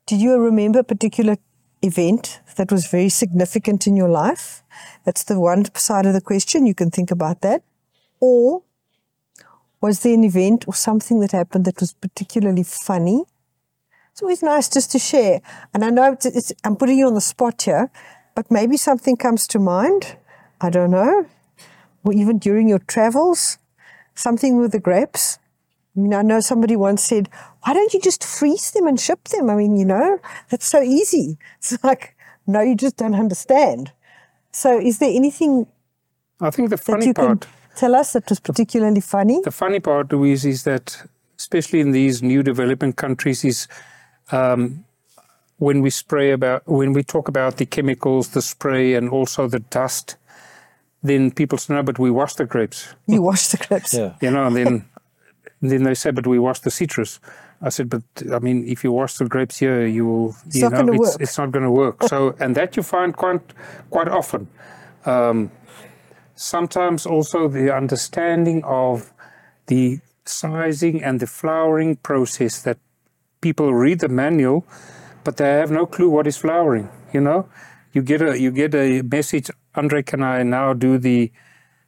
Did you remember a particular event that was very significant in your life? That's the one side of the question. You can think about that. Or was there an event or something that happened that was particularly funny? It's always nice just to share. And I know it's, it's, I'm putting you on the spot here, but maybe something comes to mind. I don't know. Or even during your travels, something with the grapes. I mean, I know somebody once said, why don't you just freeze them and ship them? I mean, you know, that's so easy. It's like, no, you just don't understand. So is there anything I think the that funny you part, can tell us that was particularly funny? the funny part, Louise, is that especially in these new developing countries, is um, when we spray about when we talk about the chemicals, the spray, and also the dust. Then people say, "No, but we wash the grapes." You wash the grapes. Yeah. you know, and then then they say, but we wash the citrus. I said, but I mean, if you wash the grapes here, you will, you not know, it's, it's not going to work. So, and that you find quite quite often. Um, sometimes also the understanding of the sizing and the flowering process that people read the manual, but they have no clue what is flowering. You know, you get a you get a message. Andre, can I now do the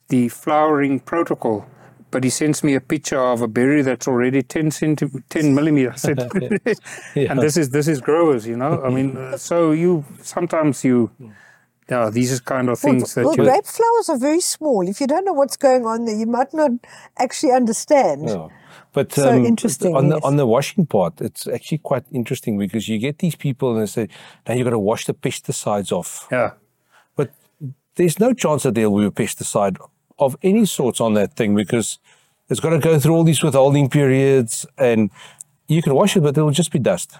the flowering protocol? But he sends me a picture of a berry that's already 10 centi- 10 millimeters. And this is this is growers, you know. I mean, uh, so you sometimes you, yeah, these are kind of things well, that you. grape flowers are very small. If you don't know what's going on there, you might not actually understand. Yeah. But So um, interesting, on the on the washing part, it's actually quite interesting because you get these people and they say, "Now you've got to wash the pesticides off." Yeah, But there's no chance that there will be a pesticide of any sorts on that thing because it's got to go through all these withholding periods, and you can wash it, but it'll just be dust.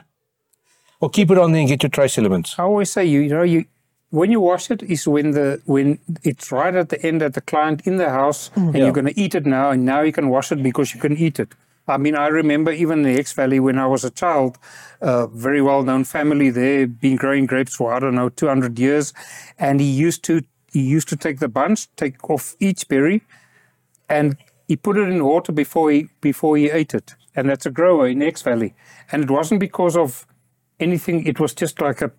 Or keep it on there and get your trace elements. I always say you you know you when you wash it is when the when it's right at the end at the client in the house and mm. Yeah. you're going to eat it now and now you can wash it because you can eat it. I mean, I remember even in the Hex Valley when I was a child, a very well known family there, been growing grapes for I don't know 200 years, and he used to he used to take the bunch, take off each berry, and he put it in water before he before he ate it. And that's a grower in Hex Valley, and it wasn't because of anything. It was just like a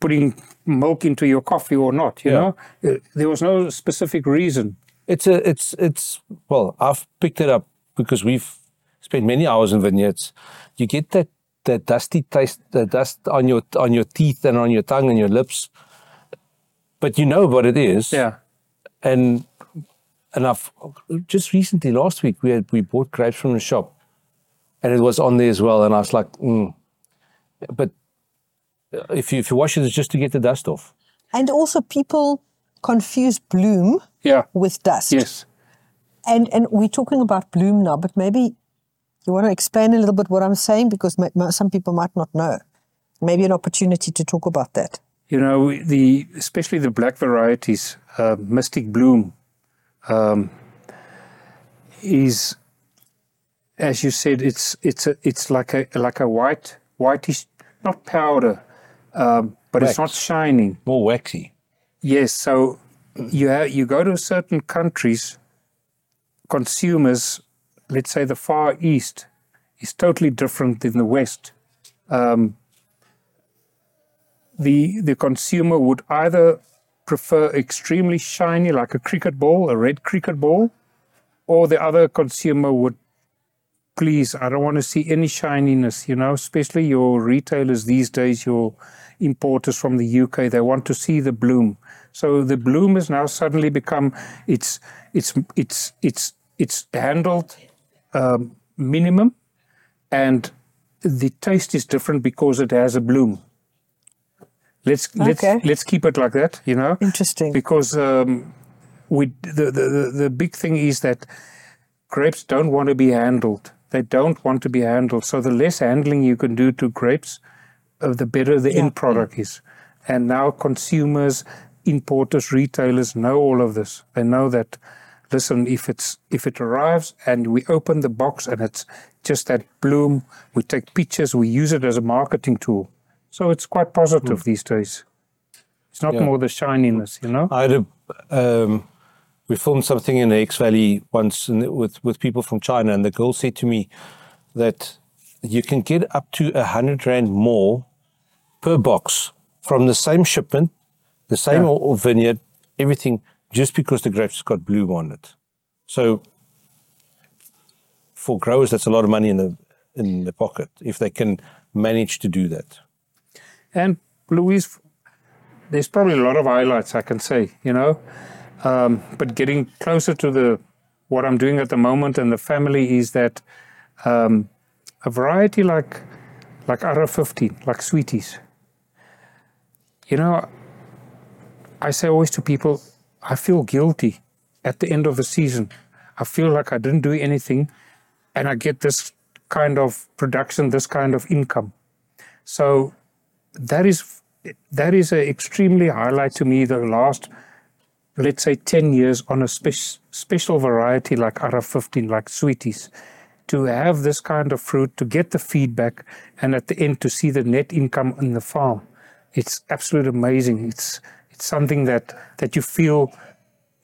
putting milk into your coffee or not. You Yeah. know, Uh, there was no specific reason. It's a, it's, it's. Well, I've picked it up because we've spent many hours in vineyards. You get that that dusty taste, the dust on your on your teeth and on your tongue and your lips, but you know what it is. Yeah, and and I've just recently last week we had we bought grapes from the shop, and it was on there as well, and I was like, mm. but if you if you wash it, it's just to get the dust off. And also, people confuse bloom yeah, with dust. yes. And and we're talking about bloom now, but maybe you want to explain a little bit what I'm saying because ma- ma- some people might not know. Maybe an opportunity to talk about that. You know, the especially the black varieties, uh, Mystic Bloom, um, is, as you said, it's it's a it's like a like a white whitish, not powder, um, but it's not shining. More waxy. Yes, so you have, you go to certain countries, consumers, let's say the Far East, is totally different than the West. Um, the the consumer would either prefer extremely shiny, like a cricket ball, a red cricket ball, or the other consumer would please, I don't want to see any shininess, you know, especially your retailers these days, your importers from the UK, they want to see the bloom. So the bloom has now suddenly become it's it's it's it's it's handled um, minimum and the taste is different because it has a bloom. Let's let's Okay. let's keep it like that, you know Interesting. because um, we the, the the the big thing is that grapes don't want to be handled. They don't want to be handled. So the less handling you can do to grapes, uh, the better the end product is. And now consumers, importers, retailers know all of this. They know that. Listen, if it's if it arrives and we open the box and it's just that bloom, we take pictures, we use it as a marketing tool. So it's quite positive these days. It's not Yeah. more the shininess, you know. I had a, um, we filmed something in the Hex Valley once with with people from China, and the girl said to me that you can get up to a hundred rand more per box from the same shipment, the same Yeah. or vineyard, everything, just because the grapes got bloom on it. So for growers, that's a lot of money in the in the pocket if they can manage to do that. And Louise, there's probably a lot of highlights I can say, you know, um, but getting closer to the what I'm doing at the moment and the family is that um, a variety like like ARRA 15, like sweeties. You know, I say always to people, I feel guilty at the end of the season. I feel like I didn't do anything, and I get this kind of production, this kind of income. So that is that is an extremely highlight to me the last let's say 10 years on a spec- special variety like ARRA 15 like sweeties. To have this kind of fruit to get the feedback and at the end to see the net income in the farm. It's absolutely amazing. It's It's something that that you feel,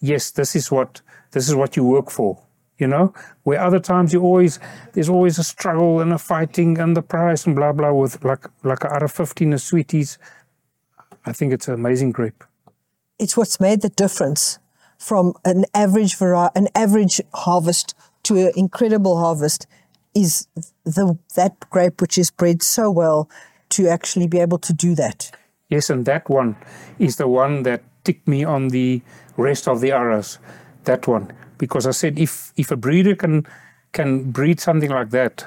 yes, this is what this is what you work for. You know, where other times you always there's always a struggle and a fighting and the price and blah blah with like like ARRA fifteen of sweeties. I think it's an amazing grape. It's what's made the difference from an average vari- an average harvest to an incredible harvest is the that grape which is bred so well to actually be able to do that. Yes, and that one is the one that ticked me on the rest of the arrows. That one, because I said if if a breeder can can breed something like that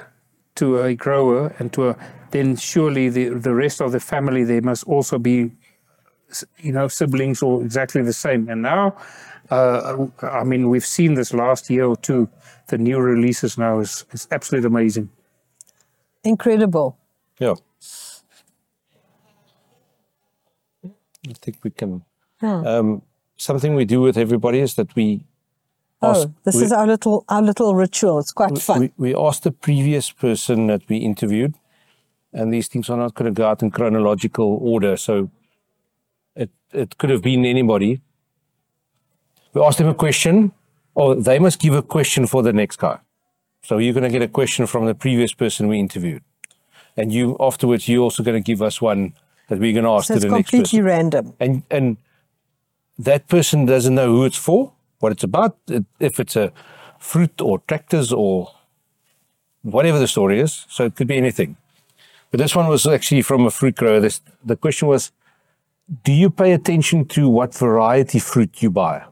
to a grower and to a, then surely the the rest of the family there must also be, you know, siblings or exactly the same. And now, uh, I mean, we've seen this last year or two. The new releases now is is absolutely amazing. Incredible. Yeah. I think we can. Yeah. Um, something we do with everybody is that we Oh, this we, is our little our little ritual. It's quite fun. we, we asked the previous person that we interviewed, and these things are not going to go out in chronological order. So it it could have been anybody. We asked them a question, or they must give a question for the next guy. So you're going to get a question from the previous person we interviewed, and you afterwards you're also going to give us one that we're going to ask so to the next person. It's completely random. and and that person doesn't know who it's for, what it's about, it- if it's a fruit or tractors or whatever the story is. So it could be anything. But this one was actually from a fruit grower. This, the question was, do you pay attention to what variety fruit you buy?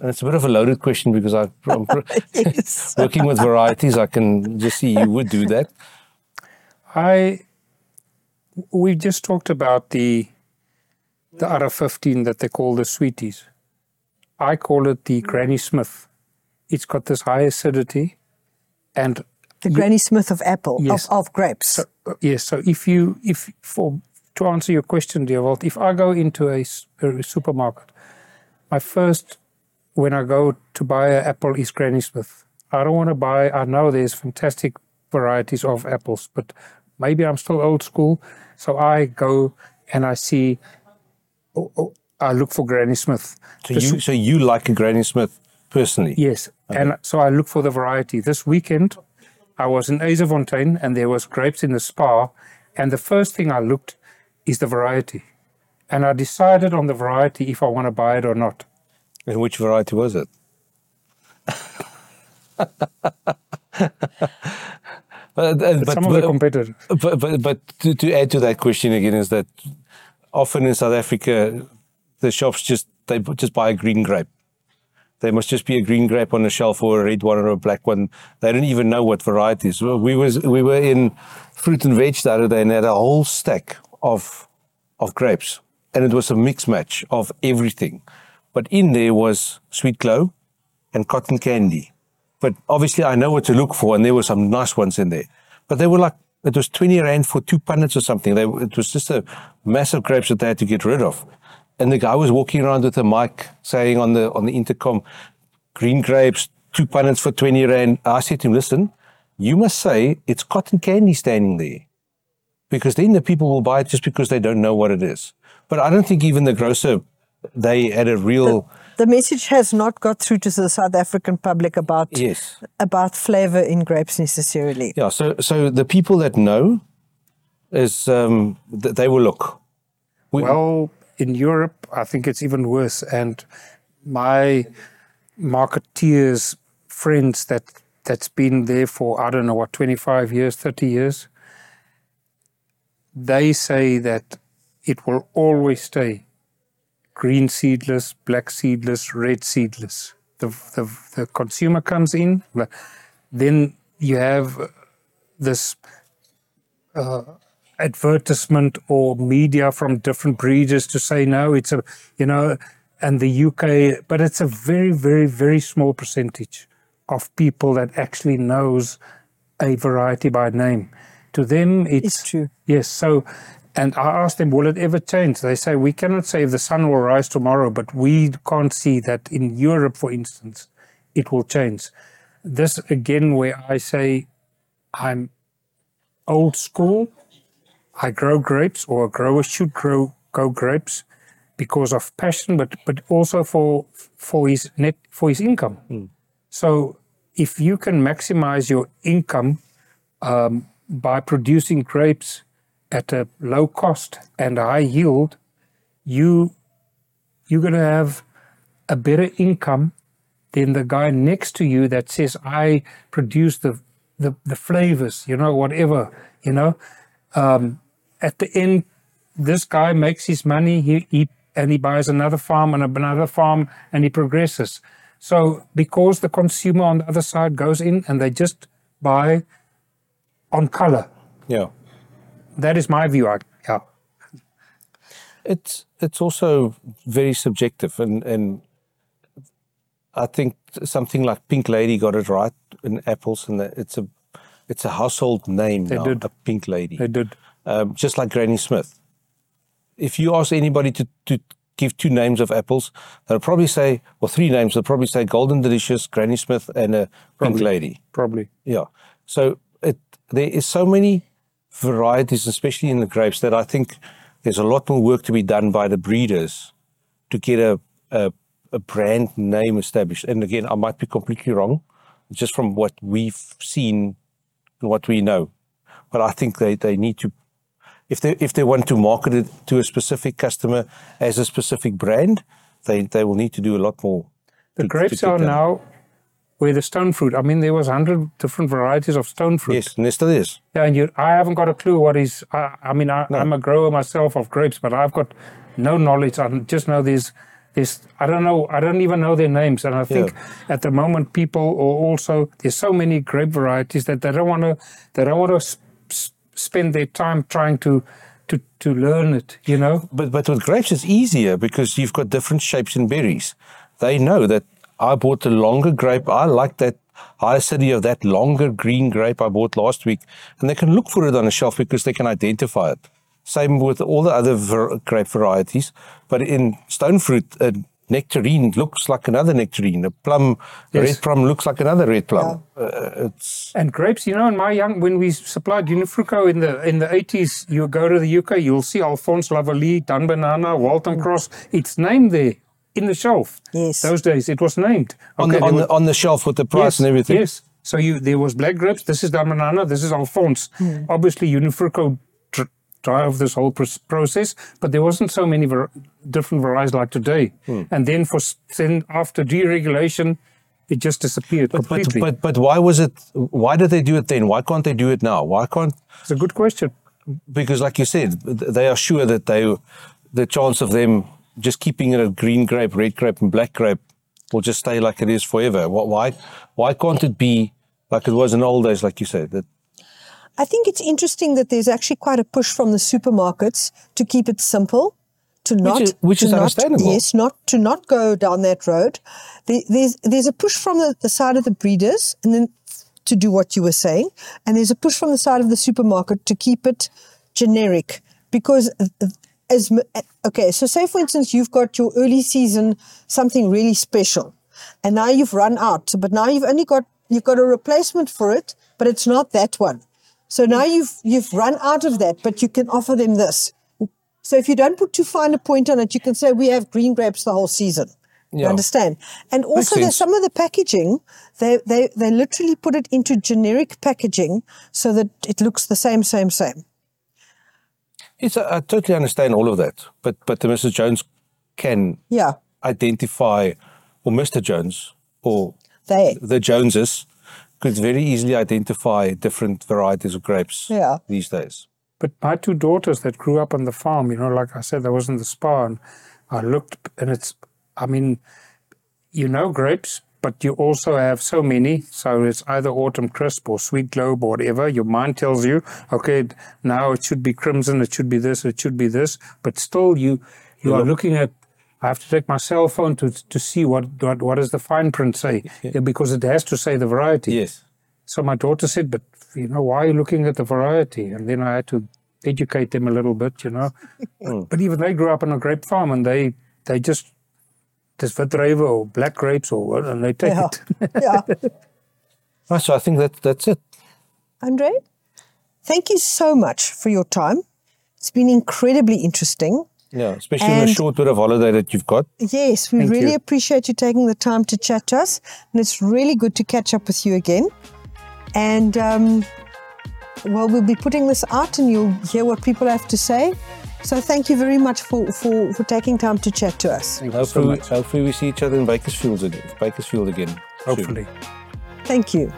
And it's a bit of a loaded question because I, I'm working with varieties. I can just see you would do that. I we just talked about the the other 15 that they call the sweeties. I call it the Granny Smith. It's got this high acidity and The Granny Smith of apple Yes. of, of grapes. uh, yes, so if you if for to answer your question, Dewald, if I go into a supermarket, my first when I go to buy an apple is Granny Smith. I don't want to buy. I know there's fantastic varieties of apples, but maybe I'm still old school, so I go and I see. Oh, oh, I look for Granny Smith. So The you, so you like a Granny Smith personally? Yes, and so I look for the variety. This weekend, I was in Azefontein and there was grapes in the Spar, and the first thing I looked is the variety, and I decided on the variety if I want to buy it or not. And which variety was it? but, uh, but, Some of the competitors. but, but, but to, to add to that question again is that often in South Africa, the shops just they just buy a green grape. There must just be a green grape on the shelf or a red one or a black one. They don't even know what varieties. We was we were in fruit and veg the other day and had a whole stack of of grapes, and it was a mix match of everything. But in there was sweet globe and cotton candy. But obviously, I know what to look for, and there were some nice ones in there. But they were like it was twenty rand for two punnets or something. They, it was just a massive grapes that they had to get rid of. And the guy was walking around with a mic saying on the on the intercom, "Green grapes, two punnets for twenty rand." I said to him, "Listen, you must say it's cotton candy standing there." because then the people will buy it just because they don't know what it is. But I don't think even the grocer, they had a real The message has not got through to the South African public about yes, about flavor in grapes necessarily. yeah. So so the people that know is um, th- they will look. We, Well, in Europe, I think it's even worse. And my marketeers friends that that's been there for I don't know what 25 years, 30 years, they say that it will always stay green seedless, black seedless, red seedless. The the, the consumer comes in, then you have uh, this uh, advertisement or media from different breeders to say no it's a you know and the UK but it's a very very very small percentage of people that actually knows a variety by name to them it's, It's true. yes so and I asked them will it ever change? They say we cannot say if the sun will rise tomorrow but we can't see that in Europe for instance it will change. This again where I say I'm old school I grow grapes, or a grower should grow grow grapes because of passion, but but also for for his net for his income. So if you can maximize your income um, by producing grapes at a low cost and a high yield, you you're going to have a better income than the guy next to you that says I produce the the, the flavors, you know, whatever, you know. Um, at the end, this guy makes his money. He, he and he buys another farm and another farm, and he progresses. So because the consumer on the other side goes in and they just buy on color. Yeah. That is my view. I, yeah. It's it's also very subjective, and and I think something like Pink Lady got it right in apples, and it's a it's a household name They now. did. A Pink Lady, They did. um, just like Granny Smith. If you ask anybody to to give two names of apples, they'll probably say, or three names, they'll probably say Golden Delicious, Granny Smith, and a Pink Lady. Probably. Yeah. So it there is so many varieties, especially in the grapes, that I think there's a lot more work to be done by the breeders to get a a, a brand name established. And again, I might be completely wrong, just from what we've seen and what we know. But I think they, they need to if they if they want to market it to a specific customer as a specific brand, they, they will need to do a lot more. The to- grapes are now where the stone fruit. I mean, there was hundred different varieties of stone fruit. Yes, and there still is. Yeah, and you, I haven't got a clue what is. I, I mean, I, I'm a grower myself of grapes, but I've got no knowledge. I just know there's, there's. I don't know. I don't even know their names. And I think at the moment, people are also there's so many grape varieties that they don't want to. They don't want to s- s- spend their time trying to, to to learn it. You know. But but with grapes it's easier because you've got different shapes in berries. They know that I bought the longer grape. I like that high acidity of that longer green grape I bought last week, and they can look for it on a shelf because they can identify it. Same with all the other var- grape varieties. But in stone fruit, a nectarine looks like another nectarine. A plum, a Yes. red plum looks like another red plum. Uh, it's And grapes, you know, in my young when we supplied Unifruco in the in the eighties, you go to the UK, you'll see Alphonse Lavallée, Dun Banana, Waltham Cross. It's named there in the shelf. Yes. Those days it was named. on, the, on, there the, on the shelf with the price yes, and everything. Yes. So you there was black grapes. This is Dan-Ben-Hannah. This is Alphonse. Hmm. Obviously, Unifruco dr- drive this whole pr- process, but there wasn't so many var- different varieties like today. Hmm. And then for then after deregulation, it just disappeared But, completely. but but but why was it? Why did they do it then? Why can't they do it now? Why can't it's a good question. because like you said, they are sure that they, the chance of them just keeping it a green grape, red grape, and black grape will just stay like it is forever. Wh- Why, why can't it be like it was in old days, like you said? That I think it's interesting that there's actually quite a push from the supermarkets to keep it simple, to not is- which is not, understandable. Yes, not to not go down that road. There, there's there's a push from the, the side of the breeders, and then to do what you were saying, and there's a push from the side of the supermarket to keep it generic because. As, eh, okay, so say for instance you've got your early season something really special, and now you've run out, but now you've only got you've got a replacement for it, but it's not that one. So now you've you've run out of that, but you can offer them this. So if you don't put too fine a point on it, you can say we have green grapes the whole season. You understand? And also, there's some of the packaging they they they literally put it into generic packaging so that it looks the same, same, same. It's, I totally understand all of that, but but the Mrs. Jones can Yeah, identify, or Mr. Jones, or they. the Joneses could very easily identify different varieties of grapes Yeah. these days. But my two daughters that grew up on the farm, you know, like I said, I was in the Spar and I looked and it's, I mean, you know grapes, but you also have so many. So it's either autumn crisp or sweet globe or whatever. Your mind tells you, okay, now it should be crimson, it should be this, it should be this. But still, you you are looking at. I have to take my cell phone to to see what what, what does the fine print say, Yeah, because it has to say the variety. Yes. So my daughter said, "But you know, why are you looking at the variety?" And then I had to educate them a little bit, you know. Hmm. But even they grew up on a grape farm, and they they just this Witreuwe or black grapes or what, and they take Yeah. it. yeah. Ah, so I think that that's it. Andre, thank you so much for your time. It's been incredibly interesting. Yeah, especially in the short bit of holiday that you've got. Yes, we Thank really you. appreciate you taking the time to chat to us. And it's really good to catch up with you again. And um, well, we'll be putting this out and you'll hear what people have to say. So thank you very much for, for, for taking time to chat to us. Thank you so Hopefully, much. hopefully we see each other in Bakersfield again. Bakersfield again. soon. Hopefully. Thank you.